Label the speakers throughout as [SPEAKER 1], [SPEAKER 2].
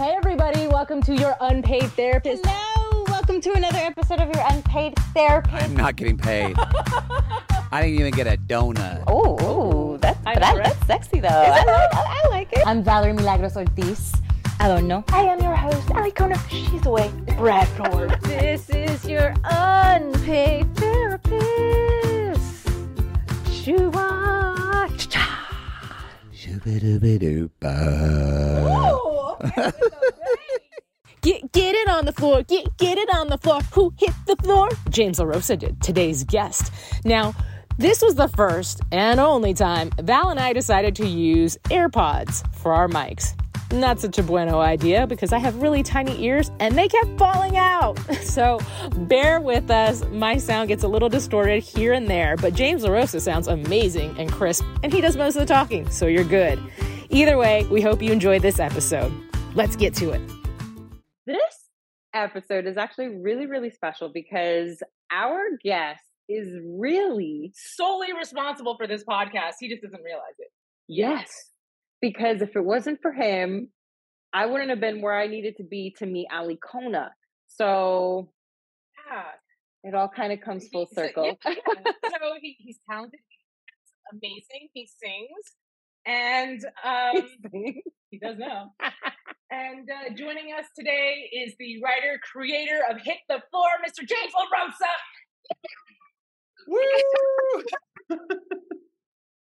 [SPEAKER 1] Hey, everybody, welcome to your unpaid therapist.
[SPEAKER 2] Hello, welcome to another episode of your unpaid therapist.
[SPEAKER 3] I'm not getting paid. I didn't even get a donut.
[SPEAKER 2] Oh, that's
[SPEAKER 1] I know,
[SPEAKER 2] I-
[SPEAKER 1] right?
[SPEAKER 2] that's sexy though. I like, I, I like it.
[SPEAKER 1] I'm Valery Milagros Ortiz.
[SPEAKER 2] I don't know. I am your host, Alikona. She's away. Bradford.
[SPEAKER 1] This is your unpaid therapist. Shua.
[SPEAKER 3] Shoo-ba-doo-ba-doo-ba.
[SPEAKER 1] Get, get it on the floor. Get, get it on the floor. Who hit the floor? James LaRosa did, today's guest. Now, this was the first and only time Val and I decided to use AirPods for our mics. Not such a bueno idea because I have really tiny ears and they kept falling out. So bear with us. My sound gets a little distorted here and there, but James LaRosa sounds amazing and crisp, and he does most of the talking, so you're good. Either way, we hope you enjoyed this episode. Let's get to it.
[SPEAKER 4] This episode is actually really, really special because our guest is really,
[SPEAKER 1] solely responsible for this podcast. He just doesn't realize it.
[SPEAKER 4] yes, because if it wasn't for him, I wouldn't have been where I needed to be to meet Alikona. So
[SPEAKER 1] Yeah.
[SPEAKER 4] it all kind of comes full
[SPEAKER 1] He's-
[SPEAKER 4] circle.
[SPEAKER 1] yeah, yeah. so he, he's talented. He's amazing. He sings, and um, he does now. and uh, joining us today is the writer creator of Hit the Floor, Mr. James LaRosa.
[SPEAKER 5] Woo!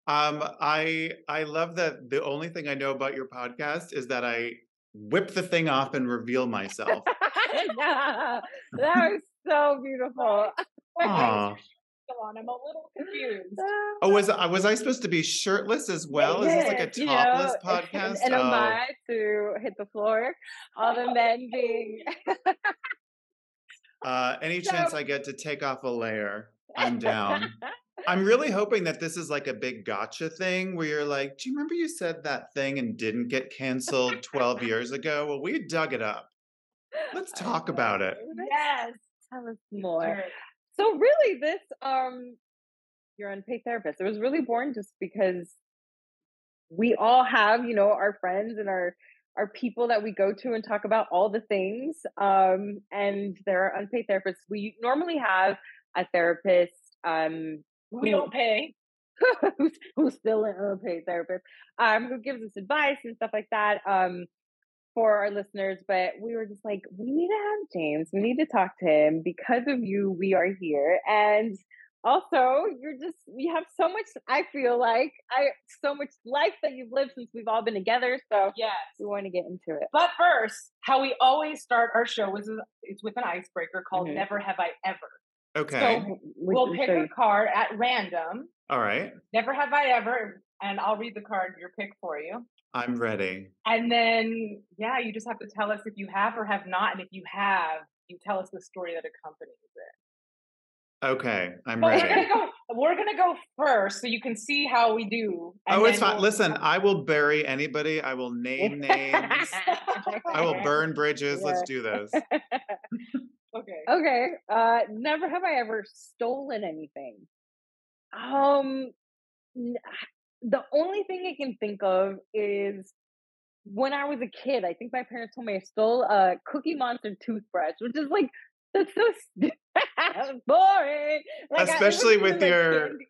[SPEAKER 5] um, I I love that the only thing I know about your podcast is that I whip the thing off and reveal myself.
[SPEAKER 4] that was so beautiful.
[SPEAKER 5] Aw.
[SPEAKER 1] on. I'm a little confused.
[SPEAKER 5] Oh, was I was I supposed to be shirtless as well? Is this like a
[SPEAKER 4] Yes, you
[SPEAKER 5] topless
[SPEAKER 4] know,
[SPEAKER 5] podcast?
[SPEAKER 4] An
[SPEAKER 5] Oh.
[SPEAKER 4] homage to hit the floor. All the men being
[SPEAKER 5] Uh, any
[SPEAKER 4] So-
[SPEAKER 5] chance I get to take off a layer, I'm down. I'm really hoping that this is like a big gotcha thing where you're like, do you remember you said that thing and didn't get canceled 12 years ago? Well, we dug it up. Let's talk about it.
[SPEAKER 1] Yes.
[SPEAKER 4] Tell us more. So really, this um, your unpaid therapist. It was really born just because we all have, you know, our friends and our our people that we go to and talk about all the things. Um, and there are unpaid therapists. We normally have a therapist um
[SPEAKER 1] We don't pay.
[SPEAKER 4] who's, who's still an unpaid therapist, um, who gives us advice and stuff like that, um, for our listeners. But we were just like, we need to have James. We need to talk to him because of you. We are here, and also you're just we have so much. I feel like I so much life that you've lived since we've all been together. So
[SPEAKER 1] Yes.
[SPEAKER 4] we want to get into it.
[SPEAKER 1] But first, how we always start our show is it's with an icebreaker called
[SPEAKER 4] Mhm.
[SPEAKER 1] Never Have I Ever.
[SPEAKER 5] Okay.
[SPEAKER 1] So
[SPEAKER 4] We
[SPEAKER 1] we'll pick a card at random.
[SPEAKER 5] All right.
[SPEAKER 1] Never have I ever, and I'll read the card your pick for you.
[SPEAKER 5] I'm ready.
[SPEAKER 1] And then, yeah, you just have to tell us if you have or have not, and if you have, you tell us the story that accompanies it.
[SPEAKER 5] Okay. I'm
[SPEAKER 1] But we're gonna
[SPEAKER 5] ready.
[SPEAKER 1] go. We're gonna go first, so you can see how we do. and
[SPEAKER 5] Oh, it's fine.
[SPEAKER 1] we'll-
[SPEAKER 5] Listen, I will bury anybody. I will name names. I will burn bridges. Let's do this.
[SPEAKER 1] Okay.
[SPEAKER 4] Okay. Uh never have I ever stolen anything. Um n- the only thing I can think of is when I was a kid, I think my parents told me I stole a Cookie Monster toothbrush, which is like that's so st- boring. Like,
[SPEAKER 5] Especially with
[SPEAKER 4] like,
[SPEAKER 5] your-
[SPEAKER 4] candy.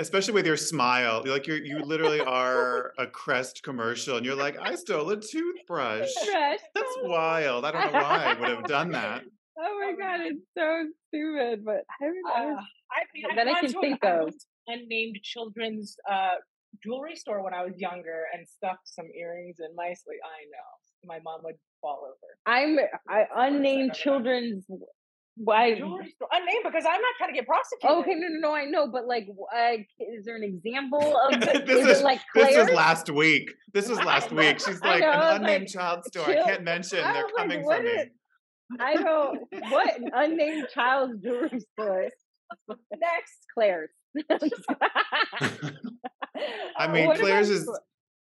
[SPEAKER 5] Especially with your smile. You're like you you literally are a crest commercial and you're like, I stole a toothbrush.
[SPEAKER 4] Trash.
[SPEAKER 5] That's wild. I don't know why I would have done that.
[SPEAKER 4] Oh my god, it's so stupid, but I haven't
[SPEAKER 1] Uh, I mean, I've
[SPEAKER 4] that I can think
[SPEAKER 1] an
[SPEAKER 4] of.
[SPEAKER 1] unnamed children's uh, jewelry store when I was younger and stuffed some earrings in my sleeve. I know my mom would fall over.
[SPEAKER 4] I'm I
[SPEAKER 1] Of course, I
[SPEAKER 4] unnamed children's why
[SPEAKER 1] Jewelry store unnamed because I'm not trying to get prosecuted.
[SPEAKER 4] Okay, no, no, no, I know, but like, uh, is there an example of
[SPEAKER 5] this
[SPEAKER 4] is,
[SPEAKER 5] is
[SPEAKER 4] like
[SPEAKER 5] this
[SPEAKER 4] Claire's?
[SPEAKER 5] last week. This was last week. She's like
[SPEAKER 4] know,
[SPEAKER 5] an unnamed
[SPEAKER 4] like,
[SPEAKER 5] child store. I can't mention.
[SPEAKER 4] I
[SPEAKER 5] They're
[SPEAKER 4] like,
[SPEAKER 5] coming for me.
[SPEAKER 4] is- I know what an unnamed child's jewelry store.
[SPEAKER 1] Next,
[SPEAKER 4] Claire's.
[SPEAKER 5] I uh, mean,
[SPEAKER 4] What
[SPEAKER 5] Claire's is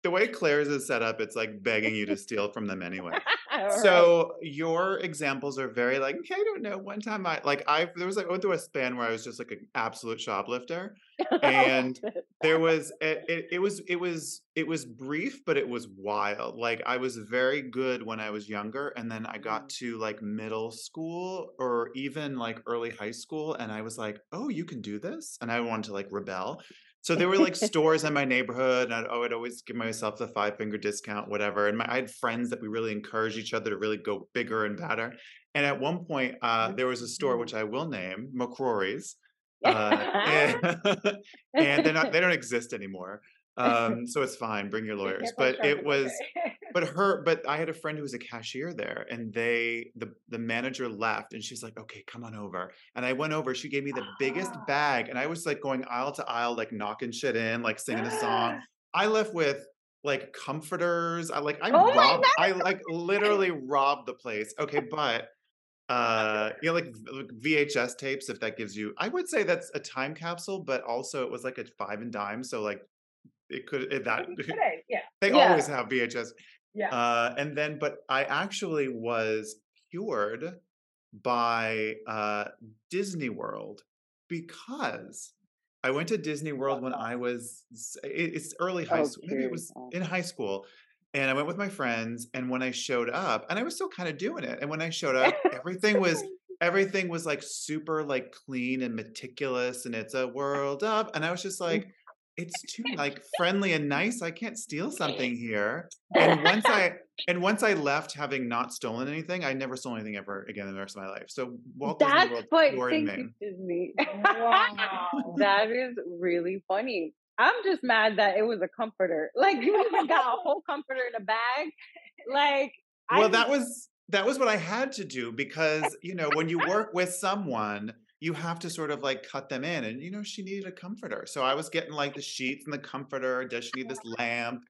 [SPEAKER 5] the way Claire's is set up, it's like begging you to steal from them anyway.
[SPEAKER 4] All right.
[SPEAKER 5] So your examples are very like, I don't know. One time I like I there was like I went through a span where I was just like an absolute shoplifter. Oh, and there was it, it, it was it was it was brief but it was wild like i was very good when i was younger and then i got mm-hmm. to like middle school or even like early high school and i was like oh you can do this and i wanted to like rebel so there were like stores in my neighborhood and I'd, oh, I'd always give myself the five finger discount whatever and my, i had friends that we really encouraged each other to really go bigger and better and at one point uh, there was a store which i will name mccrory's uh, and, and they're not they don't exist anymore um so it's fine bring your lawyers. but it was but her but i had a friend who was a cashier there and they the the manager left and she's like okay come on over. And i went over she gave me the biggest bag and i was like going aisle to aisle like knocking shit in like singing a song. I left with like comforters i like i
[SPEAKER 4] Oh
[SPEAKER 5] robbed i like literally robbed the place. Okay but uh you know like vhs tapes if that gives you i would say that's a time capsule but also it was like a five and dime so like it could it, that
[SPEAKER 2] Today, yeah.
[SPEAKER 5] they
[SPEAKER 4] Yeah.
[SPEAKER 5] always have vhs
[SPEAKER 2] Yeah.
[SPEAKER 5] uh and then but i actually was cured by uh disney world because i went to disney world when i was it- it's early high
[SPEAKER 4] Oh,
[SPEAKER 5] school maybe it was
[SPEAKER 4] Oh.
[SPEAKER 5] in high school and i went with my friends and when i showed up and i was still kind of doing it and when i showed up everything was everything was like super like clean and meticulous and it's a world up and i was just like it's too like friendly and nice i can't steal something here and once i and once i left having not stolen anything i never stole anything ever again in the rest of my life so walt disney
[SPEAKER 4] That's
[SPEAKER 5] world
[SPEAKER 4] what
[SPEAKER 5] cured
[SPEAKER 4] thank
[SPEAKER 5] me
[SPEAKER 4] you, Disney.
[SPEAKER 2] Wow.
[SPEAKER 4] that is really funny. I'm just mad that it was a comforter. Like you even got a whole comforter in a bag. Like
[SPEAKER 5] well
[SPEAKER 4] I
[SPEAKER 5] that was that was what i had to do because you know when you work with someone you have to sort of like cut them in and you know she needed a comforter so i was getting like the sheets and the comforter does she need this lamp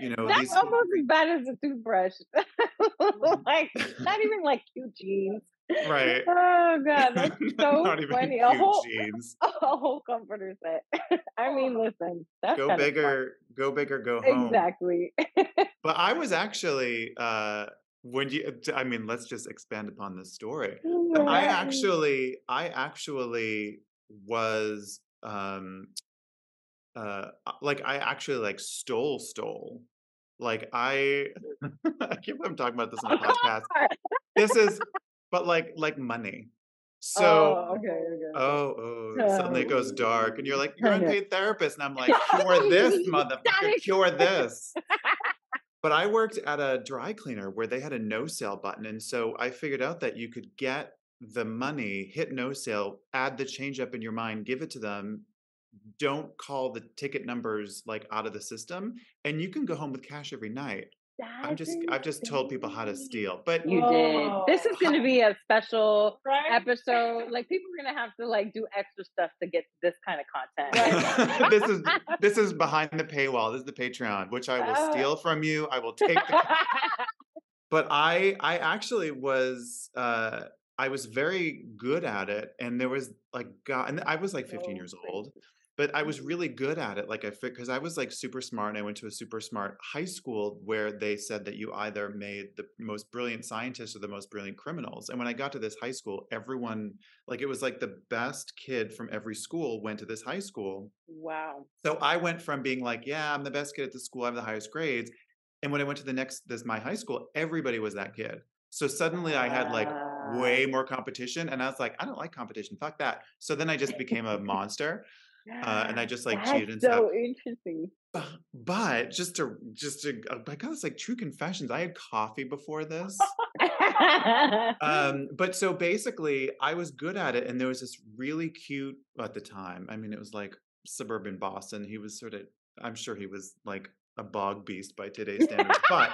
[SPEAKER 5] you know
[SPEAKER 4] that's
[SPEAKER 5] these
[SPEAKER 4] almost as bad as a toothbrush. like not even like cute jeans.
[SPEAKER 5] right
[SPEAKER 4] Oh god, that's so
[SPEAKER 5] not even
[SPEAKER 4] funny.
[SPEAKER 5] cute
[SPEAKER 4] A whole
[SPEAKER 5] jeans
[SPEAKER 4] a whole comforter set. I mean, listen, that's
[SPEAKER 5] go bigger go bigger go home
[SPEAKER 4] Exactly.
[SPEAKER 5] But I was actually uh when you I mean let's just expand upon this story. I actually I actually was um uh like I actually like stole stole. Like I I can't I'm talking about this on a podcast. This is but like like money. So
[SPEAKER 4] oh, okay, okay.
[SPEAKER 5] Oh, oh, suddenly it goes
[SPEAKER 4] Oh.
[SPEAKER 5] dark, and you're like, you're an
[SPEAKER 4] know.
[SPEAKER 5] therapist, and I'm like, cure this, motherfucker, cure this. But I worked at a dry cleaner where they had a no sale button, and so I figured out that you could get the money, hit no sale, add the change up in your mind, give it to them. Don't call the ticket numbers like out of the system, and you can go home with cash every night. I'm
[SPEAKER 4] That's
[SPEAKER 5] just I've just told people how to steal, but
[SPEAKER 4] You did. This is going to be a special
[SPEAKER 2] Right?
[SPEAKER 4] episode. Like people are going to have to like do extra stuff to get this kind of content.
[SPEAKER 5] this is this is behind the paywall. This is the Patreon, which I will
[SPEAKER 4] Oh.
[SPEAKER 5] steal from you. I will take the but I I actually was uh I was very good at it and there was like God and I was like 15
[SPEAKER 4] So
[SPEAKER 5] years old but I was mm-hmm. really good at it like I fit because I was like super smart and I went to a super smart high school where they said that you either made the most brilliant scientists or the most brilliant criminals and when I got to this high school everyone like it was like the best kid from every school went to this high school
[SPEAKER 4] wow.
[SPEAKER 5] so I went from being like, yeah, I'm the best kid at the school, I have the highest grades. And when I went to the next this my high school, everybody was that kid. So suddenly I had like way more competition. And I was like, I don't like competition. Fuck that. So then I just became a monster. Uh, and I just like cheated and
[SPEAKER 4] That's
[SPEAKER 5] stuff.
[SPEAKER 4] so interesting.
[SPEAKER 5] Bu- But just to just to uh, I got this like true confessions. I had coffee before this. um but so basically i was good at it and there was this really cute at the time i mean it was like suburban boston he was sort of i'm sure he was like a bog beast by today's standards but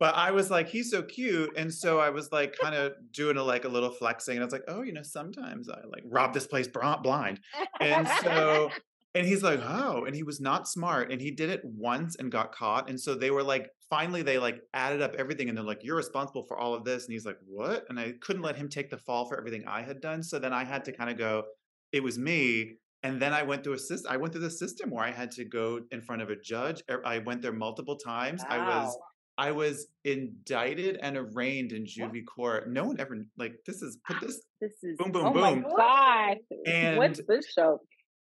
[SPEAKER 5] but i was like he's so cute and so i was like kind of doing a like a little flexing and i was like oh you know sometimes i like rob this place blind and so and he's like oh and he was not smart and he did it once and got caught and so they were like finally they like added up everything and they're like you're responsible for all of this and he's like what and i couldn't let him take the fall for everything i had done so then i had to kind of go it was me and then I went through a system. I went through the system where I had to go in front of a judge. Er, I went there multiple times. I was
[SPEAKER 4] Wow.
[SPEAKER 5] I was indicted and arraigned in juvie court. No one ever like this is put this
[SPEAKER 4] This is
[SPEAKER 5] Boom, boom,
[SPEAKER 4] oh my
[SPEAKER 5] boom.
[SPEAKER 4] gosh.
[SPEAKER 5] And-
[SPEAKER 4] What's this show?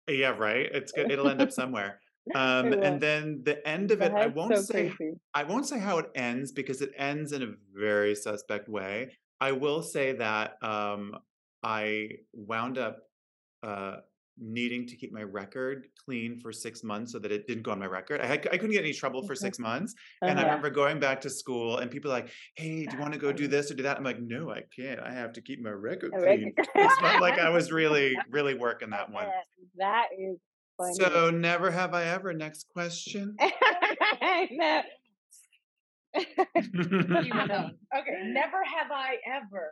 [SPEAKER 5] yeah right. It's good. It'll end up somewhere. Um, and then the end of it, I won't
[SPEAKER 4] so
[SPEAKER 5] say
[SPEAKER 4] crazy.
[SPEAKER 5] I won't say how it ends because it ends in a very suspect way. I will say that um, I wound up uh, needing to keep my record clean for six months so that it didn't go on my record. I, had, I couldn't get any trouble for six months. And I
[SPEAKER 4] Uh-huh.
[SPEAKER 5] remember going back to school and people like, hey, do you want to go do this or do that? I'm like, no, I can't. I have to keep my record
[SPEAKER 4] A
[SPEAKER 5] clean.
[SPEAKER 4] record-
[SPEAKER 5] It's not like I was really, really working that one.
[SPEAKER 4] That is funny.
[SPEAKER 5] So never have I ever. Next question.
[SPEAKER 4] No.
[SPEAKER 6] Okay, never have I ever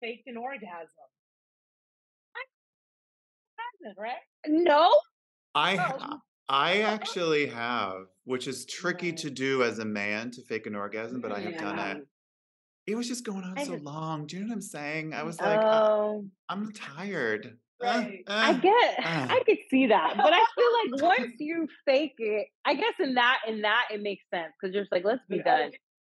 [SPEAKER 6] faked an orgasm. Right?
[SPEAKER 4] no.
[SPEAKER 5] I
[SPEAKER 6] Oh.
[SPEAKER 5] ha- I actually have, which is tricky to do as a man to fake an orgasm, but I have done it. It was just going on
[SPEAKER 4] I
[SPEAKER 5] so
[SPEAKER 4] just-
[SPEAKER 5] long. Do you know what I'm saying? I was like, uh,
[SPEAKER 4] Oh,
[SPEAKER 5] I'm tired. Uh,
[SPEAKER 6] Right.
[SPEAKER 4] I
[SPEAKER 5] uh.
[SPEAKER 4] get,
[SPEAKER 5] ah.
[SPEAKER 4] I could see that, but I feel like once you fake it, I guess in that, in that, it makes sense because you're just like, let's be done.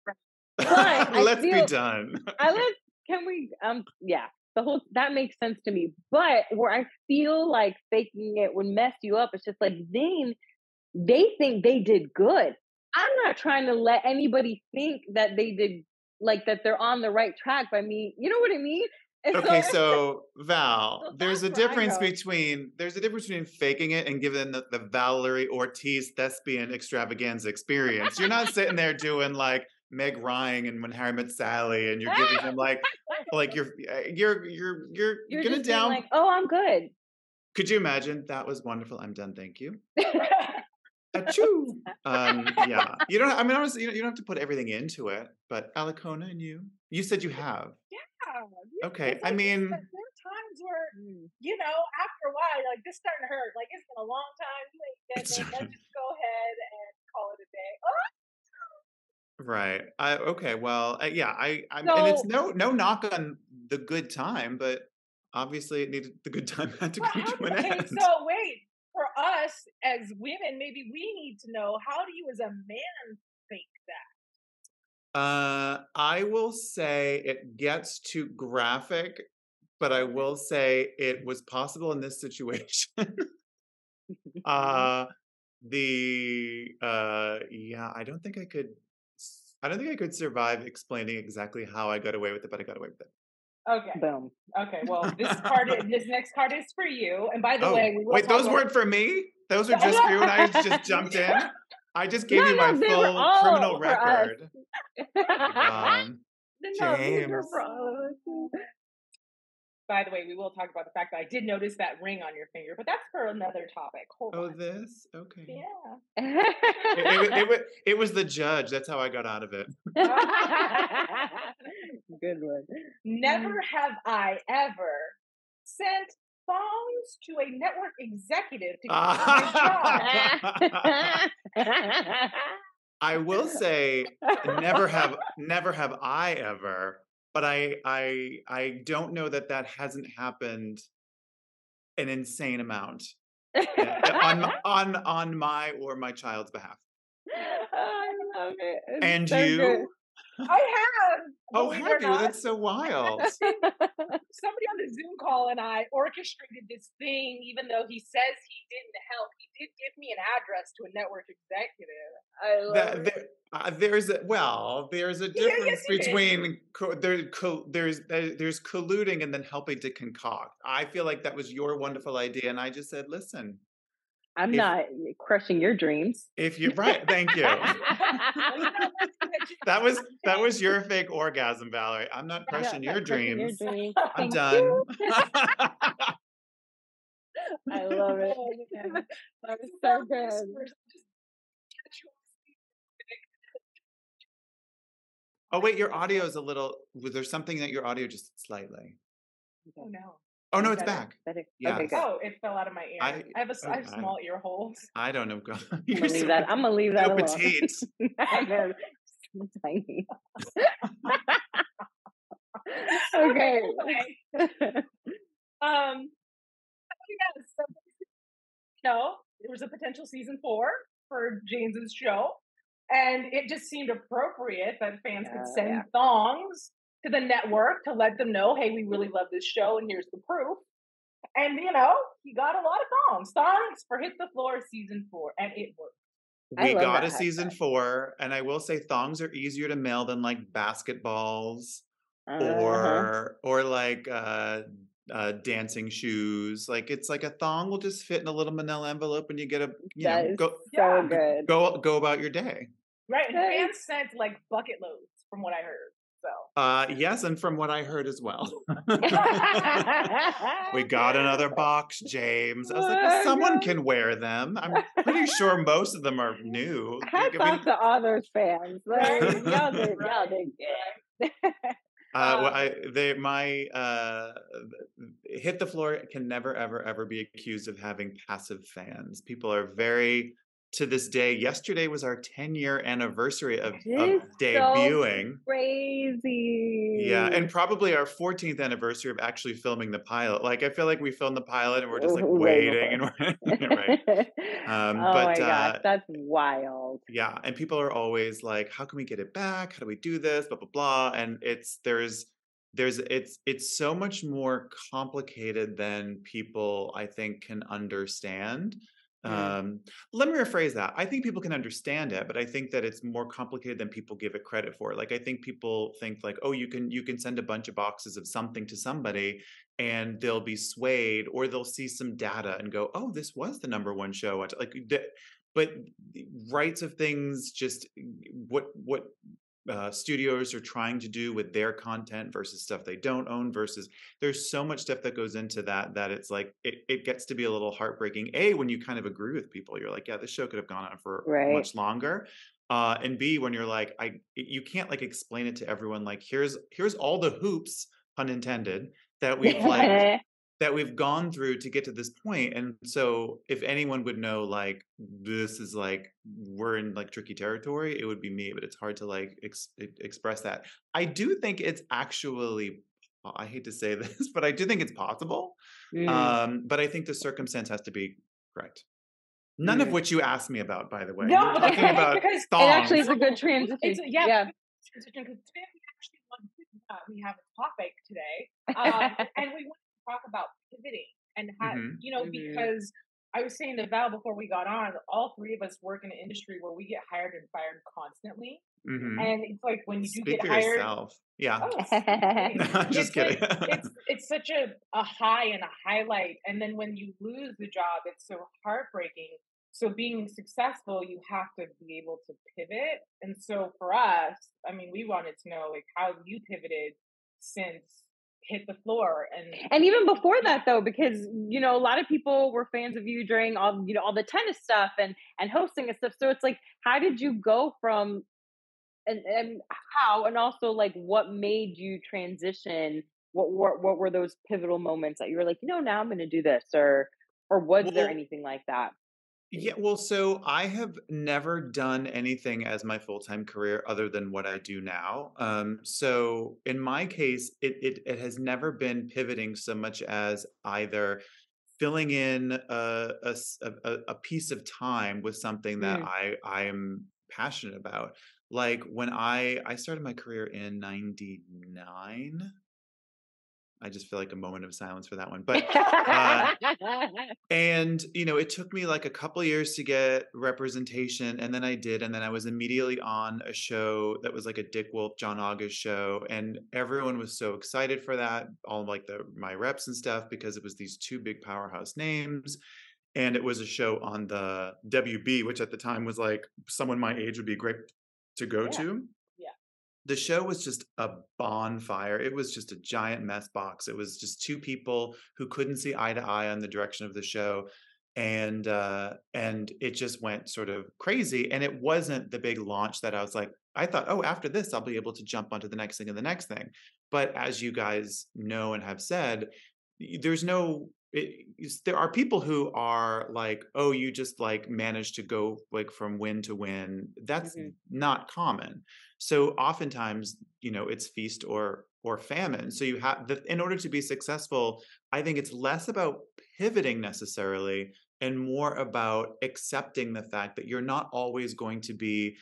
[SPEAKER 4] But I
[SPEAKER 5] Let's be done.
[SPEAKER 4] I let, can we, um, yeah, the whole that makes sense to me. But where I feel like faking it would mess you up, it's just like then they think they did good. I'm not trying to let anybody think that they did like that they're on the right track by me. You know what I mean? And
[SPEAKER 5] Okay, so Val,
[SPEAKER 4] So
[SPEAKER 5] there's a
[SPEAKER 4] that's where I
[SPEAKER 5] difference between there's a difference between faking it and giving the, the Valery Ortiz thespian extravaganza experience. You're not sitting there doing like Meg Ryan and When Harry Met Sally, and you're giving them like like you're uh, you're you're you're,
[SPEAKER 4] you're
[SPEAKER 5] gonna down.
[SPEAKER 4] like, oh, I'm good.
[SPEAKER 5] Could you imagine? That was wonderful. I'm done. Thank you. Achoo. Um, yeah, you don't. I mean, honestly, you don't, have to put everything into it. But Alikona and you, you said you have.
[SPEAKER 6] Yeah,
[SPEAKER 5] Okay, I mean-
[SPEAKER 6] there are times where you know, after a while, like this starting to hurt. Like it's been a long time. You ain't Let's just go ahead and call it a day. Oh,
[SPEAKER 5] Right. I okay. Well, uh, yeah. I. I and it's no no knock on the good time, but obviously it needed the good time had to
[SPEAKER 6] Well,
[SPEAKER 5] come to an
[SPEAKER 6] okay,
[SPEAKER 5] end.
[SPEAKER 6] so wait, for us as women, maybe we need to know how do you as a man fake that?
[SPEAKER 5] Uh, I will say it gets too graphic, but I will say it was possible in this situation. uh, the uh, yeah, I don't think I could. S- I don't think I could survive explaining exactly how I got away with it, but I got away with it.
[SPEAKER 6] Okay.
[SPEAKER 4] Boom.
[SPEAKER 6] Okay. Well, this card, is, this next card is for you. And by the
[SPEAKER 5] Oh,
[SPEAKER 6] way, we
[SPEAKER 5] wait, those
[SPEAKER 6] about-
[SPEAKER 5] weren't for me. Those are just for you, and I just jumped in. I just gave
[SPEAKER 4] No,
[SPEAKER 5] you my
[SPEAKER 4] no,
[SPEAKER 5] full criminal record. Um,
[SPEAKER 4] No, these
[SPEAKER 5] James.
[SPEAKER 4] for all of us.
[SPEAKER 6] By the way, we will talk about the fact that I did notice that ring on your finger, but that's for another topic. Hold
[SPEAKER 5] oh,
[SPEAKER 6] on.
[SPEAKER 5] this okay.
[SPEAKER 6] Yeah.
[SPEAKER 5] It, it, wa- it, wa- it was the judge. That's how I got out of it.
[SPEAKER 4] Good one.
[SPEAKER 6] Never mm. have I ever sent phones to a network executive to get my job.
[SPEAKER 5] I will say, never have, never have I ever. But I, I, I don't know that that hasn't happened an insane amount uh, on on on my or my child's behalf.
[SPEAKER 4] I love it. It's
[SPEAKER 5] And
[SPEAKER 4] so
[SPEAKER 5] you?
[SPEAKER 4] good.
[SPEAKER 6] I have.
[SPEAKER 5] Oh,
[SPEAKER 6] believe
[SPEAKER 5] have you?
[SPEAKER 6] not.
[SPEAKER 5] That's so wild.
[SPEAKER 6] somebody on the Zoom call and I orchestrated this thing, even though he says he didn't help. He did give me an address to a network executive.
[SPEAKER 4] I love
[SPEAKER 5] that,
[SPEAKER 4] it.
[SPEAKER 5] there, uh, there's a well, there's a
[SPEAKER 6] Yeah, yes,
[SPEAKER 5] difference between co- there, co- there's there's colluding and then helping to concoct. I feel like that was your wonderful idea, and I just said, listen,
[SPEAKER 4] I'm
[SPEAKER 5] if-
[SPEAKER 4] not crushing your dreams.
[SPEAKER 5] if you're right, thank you. That was that was your fake orgasm, Valerie. I'm not crushing your
[SPEAKER 4] crushing
[SPEAKER 5] dreams.
[SPEAKER 4] dreams.
[SPEAKER 5] I'm done.
[SPEAKER 4] I love it. Oh, that was so good.
[SPEAKER 5] oh wait, your audio is a little. Was there something that your audio just slightly?
[SPEAKER 6] Oh no.
[SPEAKER 5] Oh no, it's
[SPEAKER 6] that
[SPEAKER 5] back.
[SPEAKER 4] Better.
[SPEAKER 5] Yes.
[SPEAKER 4] Okay, good.
[SPEAKER 6] Oh, it fell out of my ear.
[SPEAKER 5] I-
[SPEAKER 6] I, have a have
[SPEAKER 5] oh, I-
[SPEAKER 6] small ear holes.
[SPEAKER 5] I don't know. God.
[SPEAKER 4] I'm
[SPEAKER 5] You're
[SPEAKER 4] gonna leave
[SPEAKER 5] so-
[SPEAKER 4] that. I'm gonna leave that
[SPEAKER 5] so
[SPEAKER 4] alone.
[SPEAKER 5] petite.
[SPEAKER 4] I know. Tiny. okay.
[SPEAKER 6] Anyway, um, yes, so potential season four for James's show. And it just seemed appropriate that fans could
[SPEAKER 4] Oh,
[SPEAKER 6] send
[SPEAKER 4] yeah.
[SPEAKER 6] thongs to the network to let them know, hey, we really love this show and here's the proof. And you know, he got a lot of thongs. Thongs for Hit the Floor season four, and it worked.
[SPEAKER 4] I
[SPEAKER 5] We got a season
[SPEAKER 4] hashtag.
[SPEAKER 5] four, and I will say thongs are easier to mail than like basketballs
[SPEAKER 4] Uh-huh.
[SPEAKER 5] or or like uh uh dancing shoes. Like it's like a thong will just fit in a little manila envelope and you get a you
[SPEAKER 4] That
[SPEAKER 5] know go
[SPEAKER 4] so
[SPEAKER 6] Yeah.
[SPEAKER 4] good.
[SPEAKER 5] go go about your day.
[SPEAKER 6] Right. And
[SPEAKER 4] Nice.
[SPEAKER 6] fans sent like bucket loads from what I heard. So
[SPEAKER 5] Uh yes, and from what I heard as well. we got another box, James. I was like, well, someone can wear them. I'm pretty sure most of them are new.
[SPEAKER 4] Hats
[SPEAKER 5] I mean,
[SPEAKER 4] to all those fans. Like, y'all did, y'all did good.
[SPEAKER 5] Uh, well,
[SPEAKER 6] Um,
[SPEAKER 5] I they my uh, hit the floor can never ever ever be accused of having passive fans. People are very to this day. Yesterday was our 10 year anniversary of, of
[SPEAKER 4] is so
[SPEAKER 5] debuting.
[SPEAKER 4] Crazy.
[SPEAKER 5] Yeah, and probably our 14th anniversary of actually filming the pilot. Like I feel like we filmed the pilot and we're just like waiting and we're right. Um,
[SPEAKER 4] oh
[SPEAKER 5] but,
[SPEAKER 4] my gosh,
[SPEAKER 5] uh,
[SPEAKER 4] that's wild.
[SPEAKER 5] Yeah, and people are always like, "How can we get it back? How do we do this?" Blah blah blah. And it's there's there's it's it's so much more complicated than people I think can understand.
[SPEAKER 4] Mm.
[SPEAKER 5] Um, let me rephrase that. I think people can understand it, but I think that it's more complicated than people give it credit for. Like I think people think like, "Oh, you can you can send a bunch of boxes of something to somebody." And they'll be swayed, or they'll see some data and go, "Oh, this was the number one show." Like, but rights of things just what what uh, studios are trying to do with their content versus stuff they don't own versus there's so much stuff that goes into that that it's like it, it gets to be a little heartbreaking a when you kind of agree with people you're like yeah this show could have gone on for
[SPEAKER 4] Right.
[SPEAKER 5] much longer uh, and b when you're like i you can't like explain it to everyone like here's here's all the hoops pun intended that we've like that we've gone through to get to this point and so if anyone would know like this is like we're in like tricky territory it would be me but it's hard to like ex- express that i do think it's actually i hate to say this but i do think it's possible
[SPEAKER 4] Mm.
[SPEAKER 5] um but i think the circumstance has to be correct none of
[SPEAKER 4] Mm.
[SPEAKER 5] which you asked me about by the way
[SPEAKER 6] No,
[SPEAKER 5] We're
[SPEAKER 6] but
[SPEAKER 5] talking
[SPEAKER 6] okay,
[SPEAKER 5] about
[SPEAKER 6] because- It
[SPEAKER 4] it actually
[SPEAKER 5] thongs.
[SPEAKER 4] is a good transition.
[SPEAKER 6] It's, yeah,
[SPEAKER 4] yeah.
[SPEAKER 6] transition because today we actually want to, uh, we have a topic today, um, and we want to talk about pivoting and how
[SPEAKER 5] Mhm.
[SPEAKER 6] you know
[SPEAKER 4] Mhm.
[SPEAKER 6] because I was saying to Val before we got on, all three of us work in an industry where we get hired and fired constantly,
[SPEAKER 5] Mhm.
[SPEAKER 6] and it's like when you do
[SPEAKER 5] speak
[SPEAKER 6] get
[SPEAKER 5] for
[SPEAKER 6] hired.
[SPEAKER 5] yourself yeah
[SPEAKER 6] Oh, it's-
[SPEAKER 5] just
[SPEAKER 6] it's like-
[SPEAKER 5] kidding
[SPEAKER 6] it's it's such a, a high and a highlight and then when you lose the job it's so heartbreaking so being successful you have to be able to pivot and so for us i mean we wanted to know like how you pivoted since hit the floor and
[SPEAKER 4] and even before that though because you know a lot of people were fans of you during all you know all the tennis stuff and and hosting and stuff. So it's like how did you go from and and how and also like what made you transition? What were what were those pivotal moments that you were like you know now i'm going to do this or or was there anything like that
[SPEAKER 5] Yeah, well, so I have never done anything as my full-time career other than what I do now. Um, so in my case, it, it it has never been pivoting so much as either filling in a a piece of time with something that
[SPEAKER 4] Mm.
[SPEAKER 5] I I am passionate about. Like when I I started my career in '99. I just feel like a moment of silence for that one. But uh, and you know it took me like a couple years to get representation and then i did and then i was immediately on a show that was like a dick wolf john august show and everyone was so excited for that all like the my reps and stuff because it was these two big powerhouse names and it was a show on the wb which at the time was like someone my age would be great to go
[SPEAKER 6] Yeah.
[SPEAKER 5] to. The show was just a bonfire. It was just a giant mess box. It was just two people who couldn't see eye to eye on the direction of the show. And uh and it just went sort of crazy. And it wasn't the big launch that I was like, I thought, oh, after this, I'll be able to jump onto the next thing and the next thing. But as you guys know and have said, there's no it, there are people who are like oh you just like managed to go like from win to win. That's
[SPEAKER 4] Mhm.
[SPEAKER 5] not common. So oftentimes you know it's feast or or famine. So you have the, in order to be successful i think it's less about pivoting necessarily and more about accepting the fact that you're not always going to be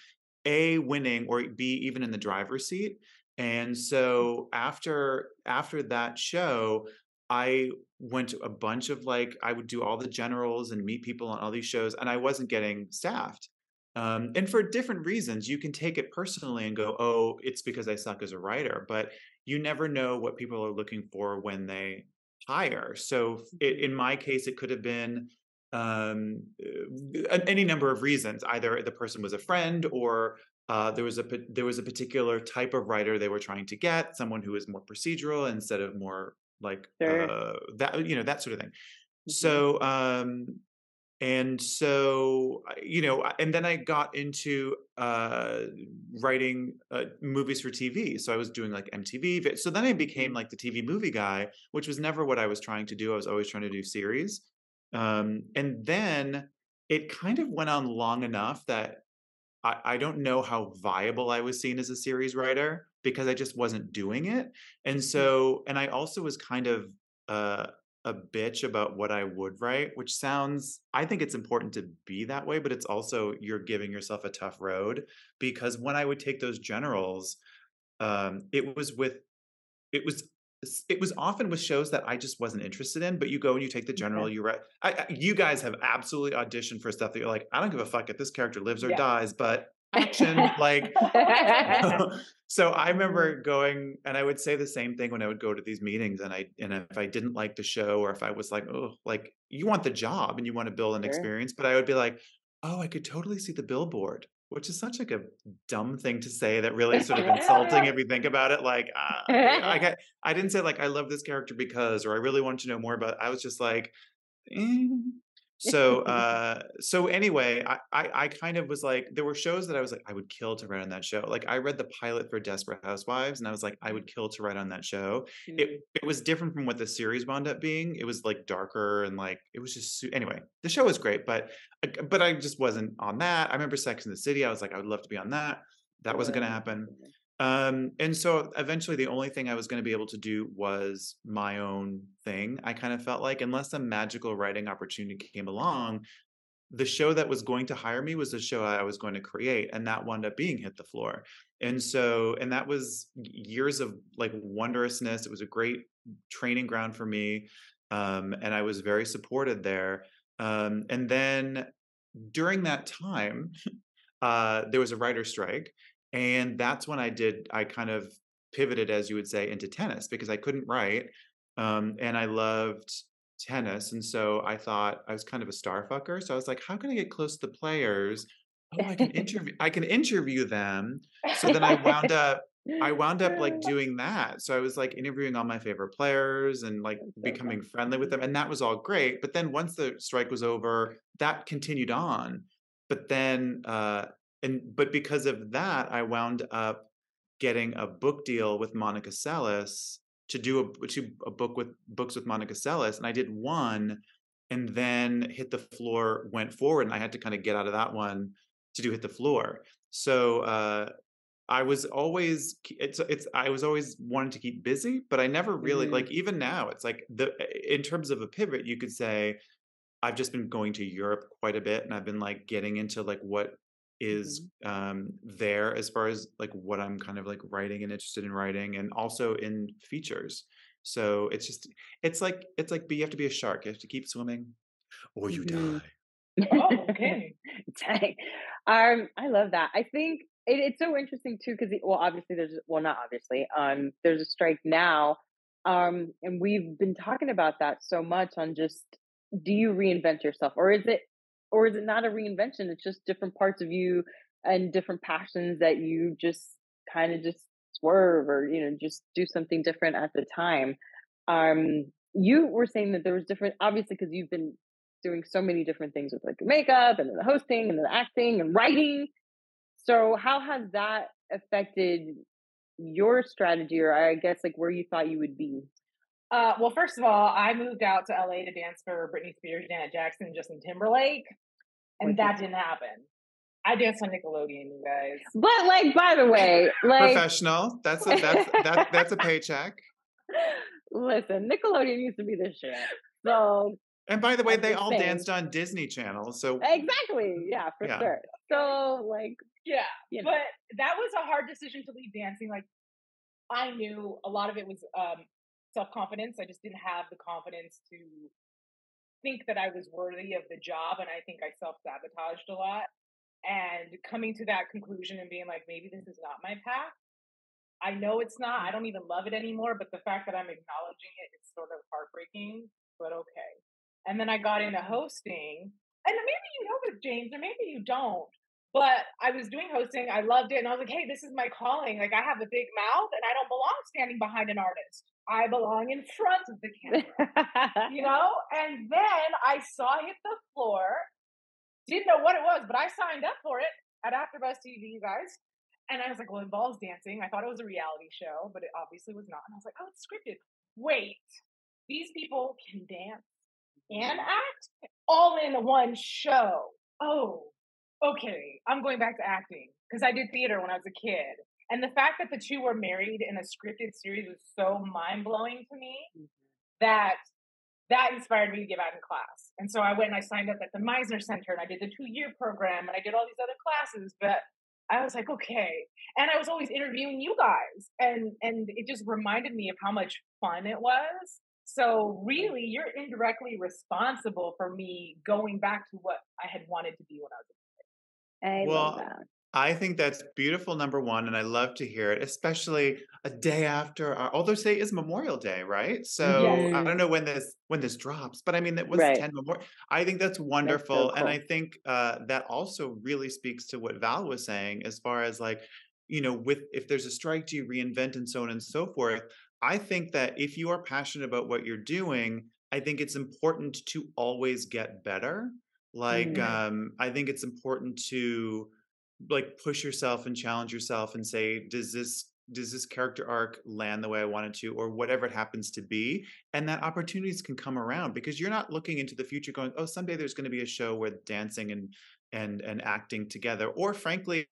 [SPEAKER 5] a winning or b even in the driver's seat. And so after after that show i went to a bunch of like i would do all the generals and meet people on all these shows and i wasn't getting staffed um, and for different reasons you can take it personally and go oh it's because i suck as a writer but you never know what people are looking for when they hire so it, in my case it could have been um, uh, any number of reasons. Either the person was a friend, or uh, there was a there was a particular type of writer they were trying to get, someone who was more procedural instead of more like
[SPEAKER 4] Sure.
[SPEAKER 5] uh, that, you know, that sort of thing.
[SPEAKER 4] Mhm.
[SPEAKER 5] So, um, and so you know, and then I got into uh, writing uh, movies for TV. So I was doing like MTV. So then I became like the TV movie guy, which was never what I was trying to do. I was always trying to do series. Um, and then it kind of went on long enough that I, I don't know how viable I was seen as a series writer because I just wasn't doing it. And so, and I also was kind of uh, a bitch about what I would write, which sounds, I think it's important to be that way, but it's also you're giving yourself a tough road because when I would take those generals, um, it was with, it was it was often with shows that I just wasn't interested in, but you go and you take the general, you write. I, I, you guys have absolutely auditioned for stuff that you're like, I don't give a fuck if this character lives or
[SPEAKER 6] Yeah.
[SPEAKER 5] dies, but action, like. so I remember going, and I would say the same thing when I would go to these meetings, and I and if I didn't like the show, or if I was like, oh, like you want the job and you want to build an
[SPEAKER 4] Sure.
[SPEAKER 5] experience, but I would be like, oh, I could totally see the billboard. Which is such like a dumb thing to say that really sort of insulting if you think about it. Like, uh, I got, I didn't say like I love this character because, or I really want to know more about. I was just like, eh. So uh, so anyway, I, I I kind of was like, there were shows that I was like, I would kill to write on that show. Like I read the pilot for Desperate Housewives, and I was like, I would kill to write on that show.
[SPEAKER 4] Mm.
[SPEAKER 5] It it was different from what the series wound up being. It was like darker and like it was just anyway. The show was great, but uh, but I just wasn't on that. I remember Sex in the City. I was like, I would love to be on that. That wasn't going to happen. Um, and so eventually the only thing I was going to be able to do was my own thing. I kind of felt like unless a magical writing opportunity came along, the show that was going to hire me was the show I was going to create. And that wound up being Hit the Floor. And so, and that was years of like wondrousness. It was a great training ground for me. Um, and I was very supported there. Um, and then during that time, uh, there was a writer strike and that's when i did i kind of pivoted as you would say into tennis because i couldn't write um, and i loved tennis and so i thought i was kind of a star fucker so i was like how can i get close to the players? Oh i can interview i can interview them. So then i wound up i wound up like doing that. So i was like interviewing all my favorite players and like becoming friendly with them and that was all great but then once the strike was over that continued on but then uh and but because of that i wound up getting a book deal with monica seles to do a to a book with books with monica seles and i did one and then hit the floor went forward and i had to kind of get out of that one to do hit the floor so uh i was always it's it's i was always wanting to keep busy but i never really
[SPEAKER 4] Mhm.
[SPEAKER 5] like even now it's like the in terms of a pivot you could say I've just been going to Europe quite a bit and I've been like getting into like what is um there as far as like what I'm kind of like writing and interested in writing and also in features. So it's just it's like it's like but you have to be a shark. You have to keep swimming or you
[SPEAKER 4] Mhm.
[SPEAKER 5] die.
[SPEAKER 6] Oh, okay.
[SPEAKER 4] Dang. Um, I love that. I think it, it's so interesting too because well, obviously there's well, not obviously. Um, there's a strike now, um, and we've been talking about that so much on just do you reinvent yourself or is it or is it not a reinvention? It's just different parts of you and different passions that you just kind of just swerve or you know just do something different at the time. Um, you were saying that there was different, obviously, because you've been doing so many different things with like makeup and the hosting and the acting and writing. So how has that affected your strategy or I guess like where you thought you would be?
[SPEAKER 6] Uh, well, first of all, I moved out to LA to dance for Britney Spears, Janet Jackson, Justin Timberlake, and
[SPEAKER 4] Wicked.
[SPEAKER 6] that didn't happen. I danced on Nickelodeon, you guys.
[SPEAKER 4] But like by the way, like
[SPEAKER 5] Professional. That's a that's that that's a paycheck.
[SPEAKER 4] listen, Nickelodeon used to be the shit. So
[SPEAKER 5] And by the way, they
[SPEAKER 4] just
[SPEAKER 5] all
[SPEAKER 4] saying.
[SPEAKER 5] danced on Disney Channel. So
[SPEAKER 4] Exactly. Yeah, for
[SPEAKER 5] Yeah.
[SPEAKER 4] sure. So like,
[SPEAKER 6] Yeah,
[SPEAKER 4] you know.
[SPEAKER 6] but that was a hard decision to leave dancing. Like, I knew a lot of it was um, self confidence. I just didn't have the confidence to think that I was worthy of the job, and I think I self sabotaged a lot. And coming to that conclusion and being like, maybe this is not my path. I know it's not. I mm-hmm. don't even love it anymore, but the fact that I'm acknowledging it is sort of heartbreaking, but okay. And then I got into mm-hmm. hosting, and maybe you know this, James, or maybe you don't. But I was doing hosting, I loved it, and I was like, hey, this is my calling. Like, I have a big mouth, and I don't belong standing behind an artist. I belong in front of the camera, you know? And then I saw Hit the Floor, didn't know what it was, but I signed up for it at AfterBuzz TV, you guys. And I was like, well, it involves dancing. I thought it was a reality show, but it obviously was not. And I was like, oh, it's scripted. Wait, these people can dance and act all in one show. Oh, okay. I'm going back to acting because I did theater when I was a kid. And the fact that the two were married in a scripted series was so mind blowing to me mm-hmm. that that inspired me to get out in class. And so I went and I signed up at the Meisner Center and I did the two year program and I did all these other classes. But I was like, okay. And I was always interviewing you guys. And and it just reminded me of how much fun it was. So mm-hmm. really you're indirectly responsible for me going back to what I had wanted to be when I was a
[SPEAKER 4] I
[SPEAKER 5] Well. I think that's beautiful, number one, and I love to hear it, especially a day after. Our, although today is Memorial Day, right? So I don't know when this when this drops, but I mean, it was
[SPEAKER 4] Right.
[SPEAKER 5] ten Memorial. I think that's
[SPEAKER 4] That's
[SPEAKER 5] wonderful,
[SPEAKER 4] so
[SPEAKER 5] and. I think uh, that also really speaks to what Val was saying, as far as like, you know, with if there's a strike, do you reinvent and so on and so forth. I think that if you are passionate about what you're doing, I think it's important to always get better. Like,
[SPEAKER 4] Mhm.
[SPEAKER 5] um, I think it's important to like push yourself and challenge yourself and say does this does this character arc land the way i want it to or whatever it happens to be and that opportunities can come around because you're not looking into the future going oh someday there's going to be a show where dancing and and and acting together or frankly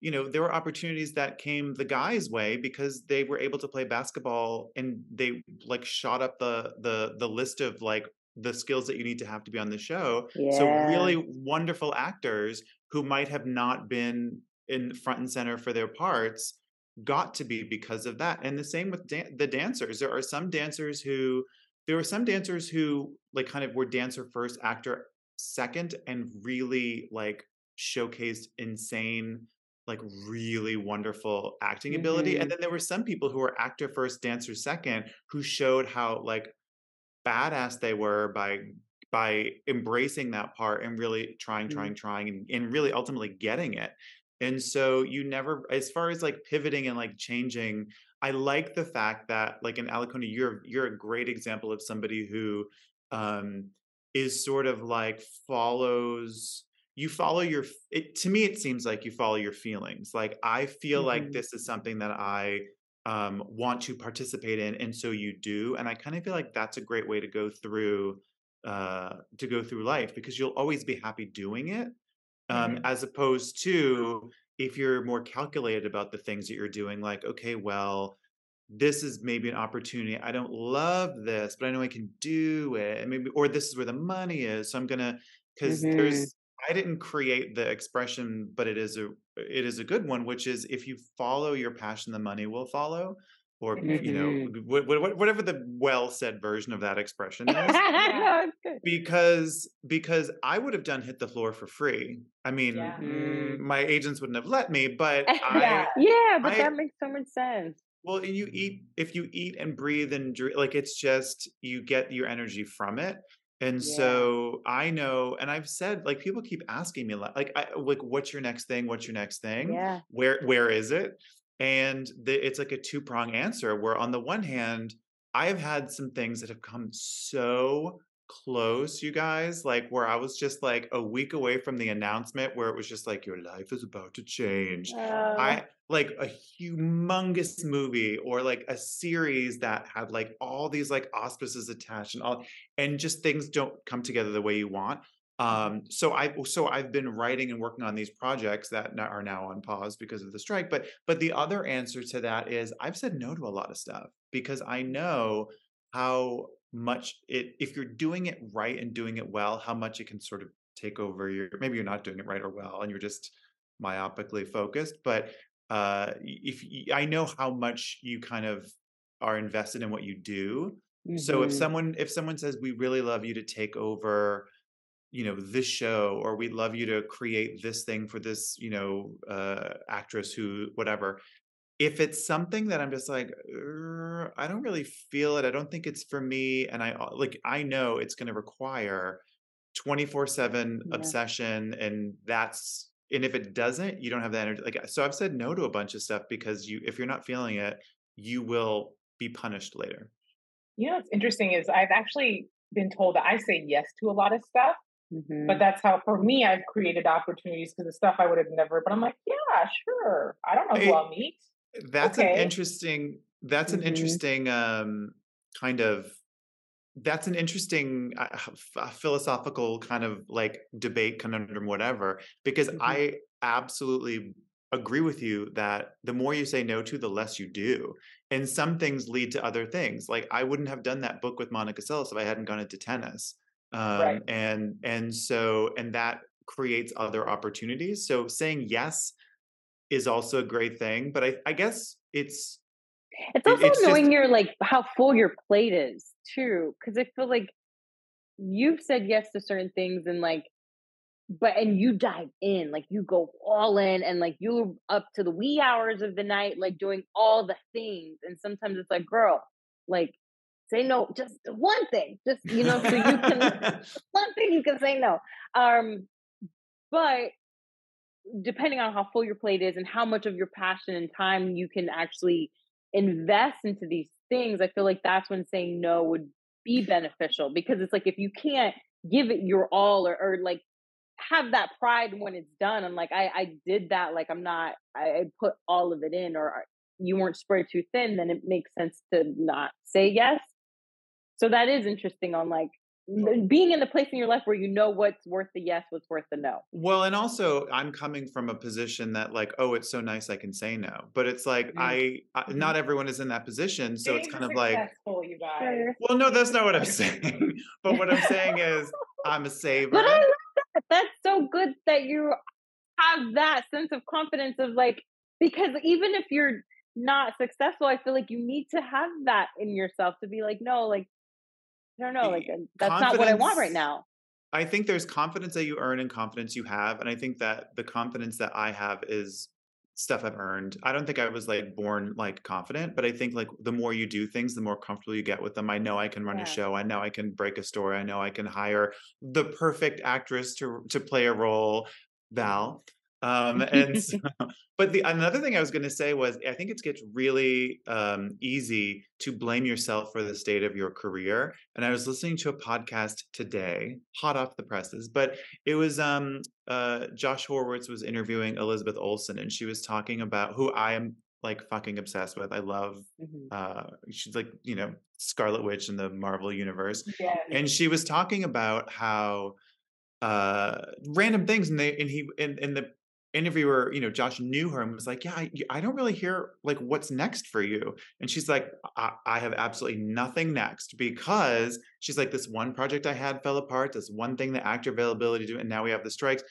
[SPEAKER 5] you know there were opportunities that came the guys way because they were able to play basketball and they like shot up the the the list of like the skills that you need to have to be on the show
[SPEAKER 4] Yeah.
[SPEAKER 5] so really wonderful actors who might have not been in front and center for their parts got to be because of that. And the same with dan- the dancers. There are some dancers who there were some dancers who like kind of were dancer first, actor second, and really like showcased insane like really wonderful acting ability. And
[SPEAKER 4] Mhm.
[SPEAKER 5] then there were some people who were actor first, dancer second, who showed how like badass they were by by embracing that part and really trying
[SPEAKER 4] Mhm.
[SPEAKER 5] trying trying and, and really ultimately getting it and so you never as far as like pivoting and like changing i like the fact that like in alikona you're you're a great example of somebody who um is sort of like follows you follow your it to me it seems like you follow your feelings like i feel like
[SPEAKER 4] Mhm.
[SPEAKER 5] this is something that i um, want to participate in and so you do and i kind of feel like that's a great way to go through uh, to go through life because you'll always be happy doing it um,
[SPEAKER 6] Mhm.
[SPEAKER 5] as opposed to if you're more calculated about the things that you're doing like okay well this is maybe an opportunity i don't love this but i know i can do it and maybe or this is where the money is so i'm gonna because
[SPEAKER 4] Mhm.
[SPEAKER 5] there's i didn't create the expression but it is a it is a good one which is if you follow your passion the money will follow or you know
[SPEAKER 4] Mhm.
[SPEAKER 5] wh- wh- whatever the well said version of that expression is
[SPEAKER 4] no,
[SPEAKER 5] because because I would have done hit the floor for free. I mean,
[SPEAKER 6] Yeah.
[SPEAKER 5] mm, my agents wouldn't have let me, but
[SPEAKER 6] Yeah.
[SPEAKER 5] I
[SPEAKER 4] Yeah, but
[SPEAKER 5] I-
[SPEAKER 4] that makes so much sense.
[SPEAKER 5] well, and you eat if you eat and breathe and drink, like it's just you get your energy from it. And
[SPEAKER 4] Yeah.
[SPEAKER 5] so I know, and I've said like people keep asking me like, I, like what's your next thing? What's your next thing?
[SPEAKER 4] Yeah.
[SPEAKER 5] where where is it and the, it's like a two prong answer where on the one hand i've had some things that have come so close you guys like where i was just like a week away from the announcement where it was just like your life is about to change
[SPEAKER 4] Uh,
[SPEAKER 5] I like a humongous movie or like a series that had like all these like auspices attached and all and just things don't come together the way you want. Um so I so I've been writing and working on these projects that are now on pause because of the strike but but the other answer to that is I've said no to a lot of stuff because I know how much it if you're doing it right and doing it well, how much it can sort of take over your maybe you're not doing it right or well and you're just myopically focused, but uh if you, i know how much you kind of are invested in what you do. So if
[SPEAKER 4] Mhm.
[SPEAKER 5] someone if someone says we really love you to take over you know this show or we'd love you to create this thing for this you know uh actress who whatever if it's something that i'm just like "Er, i don't really feel it i don't think it's for me and i uh, like i know it's going to require 24 7 obsession and that's and if it doesn't you don't have the energy like so i've said no to a bunch of stuff because you if you're not feeling it you will be punished later
[SPEAKER 6] You know what's interesting is I've actually been told that I say yes to a lot of stuff,
[SPEAKER 4] Mhm.
[SPEAKER 6] but that's how for me I've created opportunities because the stuff I would have never. But I'm like, yeah, sure. I don't know who
[SPEAKER 5] I-
[SPEAKER 6] I'll meet.
[SPEAKER 5] That's an interesting that's an
[SPEAKER 4] Mhm.
[SPEAKER 5] interesting um kind of that's an interesting uh, f- uh, philosophical kind of like debate conundrum whatever because
[SPEAKER 4] Mhm.
[SPEAKER 5] i absolutely agree with you that the more you say no to the less you do and some things lead to other things like i wouldn't have done that book with monica seles if i hadn't gone into tennis um,
[SPEAKER 6] Right.
[SPEAKER 5] and and so and that creates other opportunities so saying yes is also a great thing but i i guess it's
[SPEAKER 4] It's also
[SPEAKER 5] it's just-
[SPEAKER 4] knowing your like how full your plate is too, because I feel like you've said yes to certain things and like, but and you dive in, like you go all in, and like you're up to the wee hours of the night, like doing all the things. And sometimes it's like, girl, like say no, just one thing, just you know, so you can one thing you can say no. Um, but depending on how full your plate is and how much of your passion and time you can actually invest into these things, I feel like that's when saying no would be beneficial because it's like if you can't give it your all or, or like have that pride when it's done. I'm like, I, I did that. Like, I'm not, I, I put all of it in, or uh, you weren't spread too thin, then it makes sense to not say yes. So that is interesting on like being in the place in your life where you know what's worth the yes, what's worth the no.
[SPEAKER 5] Well, and also I'm coming from a position that like, oh, it's so nice I can say no. But it's like
[SPEAKER 4] Mm.
[SPEAKER 5] I, I
[SPEAKER 4] Mhm.
[SPEAKER 5] not everyone is in that position, so it's kind of like,
[SPEAKER 6] you guys.
[SPEAKER 5] well, no, that's not what I'm saying. but what I'm saying is I'm a saver.
[SPEAKER 4] But I love that. That's so good that you have that sense of confidence of like, because even if you're not successful, I feel like you need to have that in yourself to be like, no, like, I don't know, like, that's not what I want right now.
[SPEAKER 5] I think there's confidence that you earn and confidence you have. And I think that the confidence that I have is stuff I've earned. I don't think I was like born like confident, but I think like the more you do things, the more comfortable you get with them. I know I can run
[SPEAKER 4] Yeah.
[SPEAKER 5] a show. I know I can break a story. I know I can hire the perfect actress to to play a role, Val. Um, and so, but the another thing I was going to say was I think it gets really um, easy to blame yourself for the state of your career. And I was listening to a podcast today, hot off the presses, but it was um, uh, Josh Horowitz was interviewing Elizabeth Olsen, and she was talking about who I am like fucking obsessed with. I love.
[SPEAKER 4] Mhm.
[SPEAKER 5] Uh, she's like you know Scarlet Witch in the Marvel universe,
[SPEAKER 6] Yes.
[SPEAKER 5] and she was talking about how uh random things and they and he and, and the interviewer you know josh knew her and was like yeah I, I don't really hear like what's next for you and she's like I, I have absolutely nothing next because she's like this one project i had fell apart this one thing the actor availability to do and now we have the strikes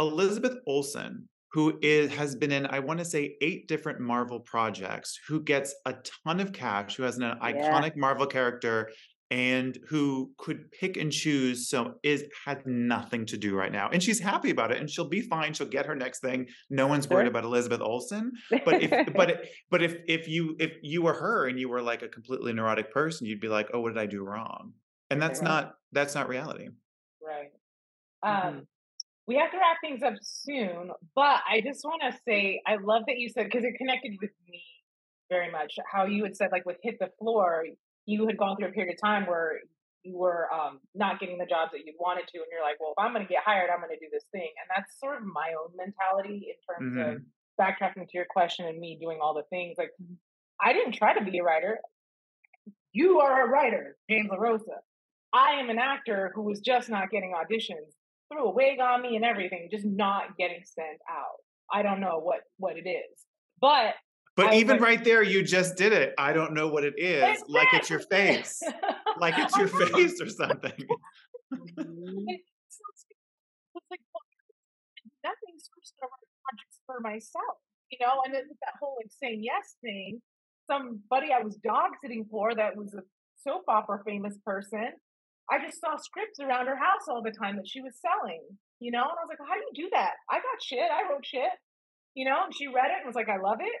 [SPEAKER 5] elizabeth olsen who is has been in i want to say eight different marvel projects who gets a ton of cash who has an
[SPEAKER 4] Yeah.
[SPEAKER 5] iconic marvel character and who could pick and choose so is had nothing to do right now and she's happy about it and she'll be fine she'll get her next thing no one's worried about elizabeth olsen but if but but if if you if you were her and you were like a completely neurotic person you'd be like oh what did i do wrong and that's
[SPEAKER 4] Right.
[SPEAKER 5] not that's not reality
[SPEAKER 6] Right.
[SPEAKER 4] Mhm.
[SPEAKER 6] Um, we have to wrap things up soon, but I just want to say I love that you said because it connected with me very much. How you had said like with hit the floor, you had gone through a period of time where you were um, not getting the jobs that you wanted to, and you're like, well, if I'm going to get hired, I'm going to do this thing, and that's sort of my own mentality in terms of
[SPEAKER 5] Mhm.
[SPEAKER 6] backtracking to your question and me doing all the things. Like, I didn't try to be a writer. You are a writer, James LaRosa. I am an actor who was just not getting auditions, threw a wig on me and everything, just not getting sent out. I don't know what what it is, but
[SPEAKER 5] But
[SPEAKER 6] I
[SPEAKER 5] even
[SPEAKER 6] would-
[SPEAKER 5] right there, you just did it. I don't know what it is. Like it's your face. Like it's oh your face or something.
[SPEAKER 6] It's it's like well, nothing source of projects for myself, you know, and then that whole like saying yes thing. Somebody I was dog sitting for that was a soap opera famous person. I just saw scripts around her house all the time that she was selling, you know, and I was like, how do you do that? I got shit. I wrote shit, you know, and she read it and was like, I love it.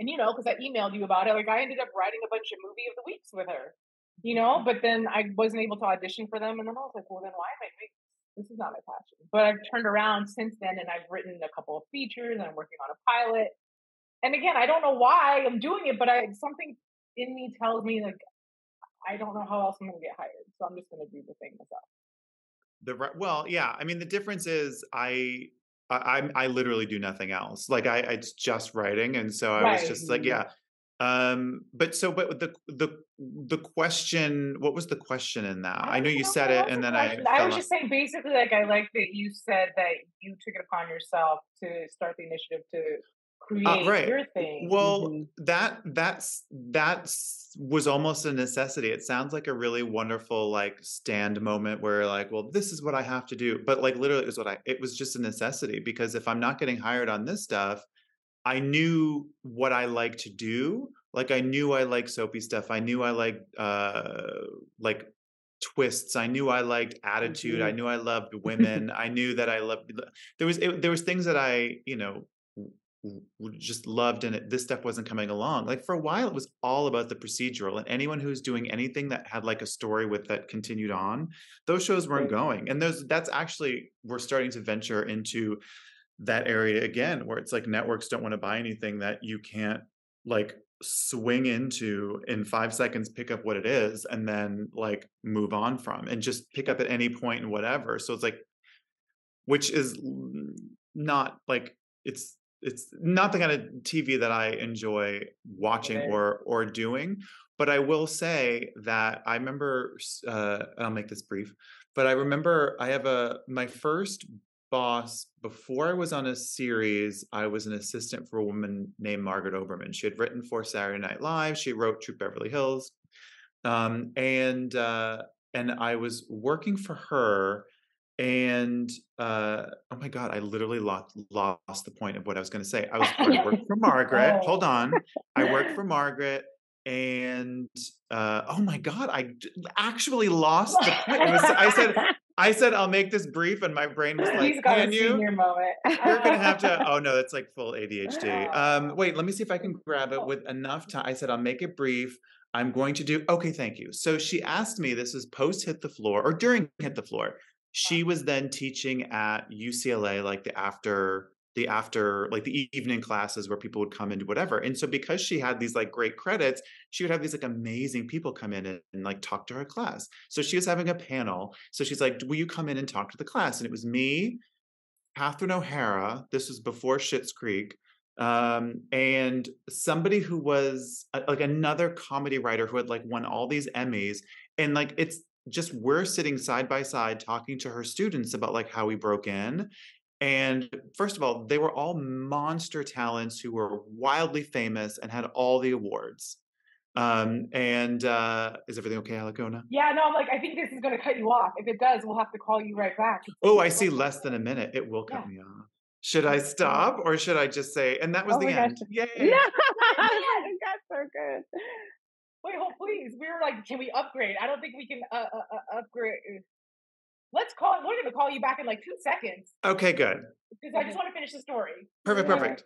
[SPEAKER 6] And you know, because I emailed you about it, like I ended up writing a bunch of movie of the weeks with her, you mm-hmm. know, but then I wasn't able to audition for them. And then I was like, well, then why am I doing this? This is not my passion. But I've turned around since then and I've written a couple of features and I'm working on a pilot. And again, I don't know why I'm doing it, but I something in me tells me like I don't know how else I'm gonna get hired. So I'm just gonna do the thing myself.
[SPEAKER 5] The well, yeah. I mean, the difference is I, I, I'm- I literally do nothing else. Like I, it's just writing, and so I was just like, yeah. Um, but so, but the the the question, what was the question in that? I,
[SPEAKER 6] don't
[SPEAKER 5] know you said it, and
[SPEAKER 6] the
[SPEAKER 5] then I.
[SPEAKER 6] question. I
[SPEAKER 5] fell
[SPEAKER 6] was
[SPEAKER 5] off.
[SPEAKER 6] just saying basically like I like that you said that you took it upon yourself to start the initiative to create
[SPEAKER 5] Uh, right.
[SPEAKER 6] your thing.
[SPEAKER 5] Well,
[SPEAKER 4] Mhm.
[SPEAKER 5] that that's that's was almost a necessity. It sounds like a really wonderful like stand moment where like, well, this is what I have to do. But like literally it was what I it was just a necessity because if I'm not getting hired on this stuff, I knew what I like to do. Like I knew I like soapy stuff. I knew I like uh like twists. I knew I liked attitude. I knew I loved women. I knew that I loved there was it, there was things that I, you know, just loved and it, this stuff wasn't coming along. Like for a while it was all about the procedural and anyone who's doing anything that had like a story with that continued on, those shows weren't
[SPEAKER 4] Right.
[SPEAKER 5] going. And those that's actually we're starting to venture into that area again where it's like networks don't want to buy anything that you can't like swing into in five seconds pick up what it is and then like move on from and just pick up at any point and whatever so it's like which is mm, not like it's it's not the kind of tv that i enjoy watching
[SPEAKER 6] Right.
[SPEAKER 5] or or doing but i will say that i remember uh i'll make this brief but i remember i have a my first boss before I was on a series. I was an assistant for a woman named Margaret Oberman. She had written for Saturday Night Live. She wrote Troop Beverly Hills, um, and uh, and I was working for her. And uh, oh my god, I literally lost lost the point of what I was going to say. I was I worked for Margaret. Hold on, I worked for Margaret. And uh, oh my god, I actually lost the point. Was, I said, I said I'll make this brief, and my brain was like,
[SPEAKER 6] He's got a
[SPEAKER 5] "Can you?"
[SPEAKER 6] senior moment.
[SPEAKER 5] You're gonna have to. Oh no, that's like full ADHD. Um, wait, let me see if I can grab it with enough time. I said I'll make it brief. I'm going to do. Okay, thank you. So she asked me. This is post hit the floor or during hit the floor. She was then teaching at UCLA, like the after the after like the evening classes where people would come and do whatever. And so because she had these like great credits, she would have these like amazing people come in and, and like talk to her class. So she was having a panel. So she's like, "Will you come in and talk to the class?" And it was me, Catherine O'Hara. This was before Schitt's Creek, um, and somebody who was uh, like another comedy writer who had like won all these Emmys, and like it's just we're sitting side by side talking to her students about like how we broke in. And first of all, they were all monster talents who were wildly famous and had all the awards. Um, and uh, is everything okay, Alikona?
[SPEAKER 6] Yeah, no, I'm like, I think this is going to cut you off. If it does, we'll have to call you right back.
[SPEAKER 5] Oh, I see less than a minute. It will cut
[SPEAKER 6] Yeah.
[SPEAKER 5] me off. Should I stop or should I just say, and that was
[SPEAKER 4] Oh
[SPEAKER 5] the
[SPEAKER 4] my gosh.
[SPEAKER 5] end? Yay.
[SPEAKER 4] Yeah, that's so good.
[SPEAKER 6] Wait, hold please. We were like, can we upgrade? I don't think we can uh, uh, uh, upgrade. Let's call. We're going to call you back in like two seconds
[SPEAKER 5] Okay, good.
[SPEAKER 6] because I just want to finish the story.
[SPEAKER 5] Perfect, perfect.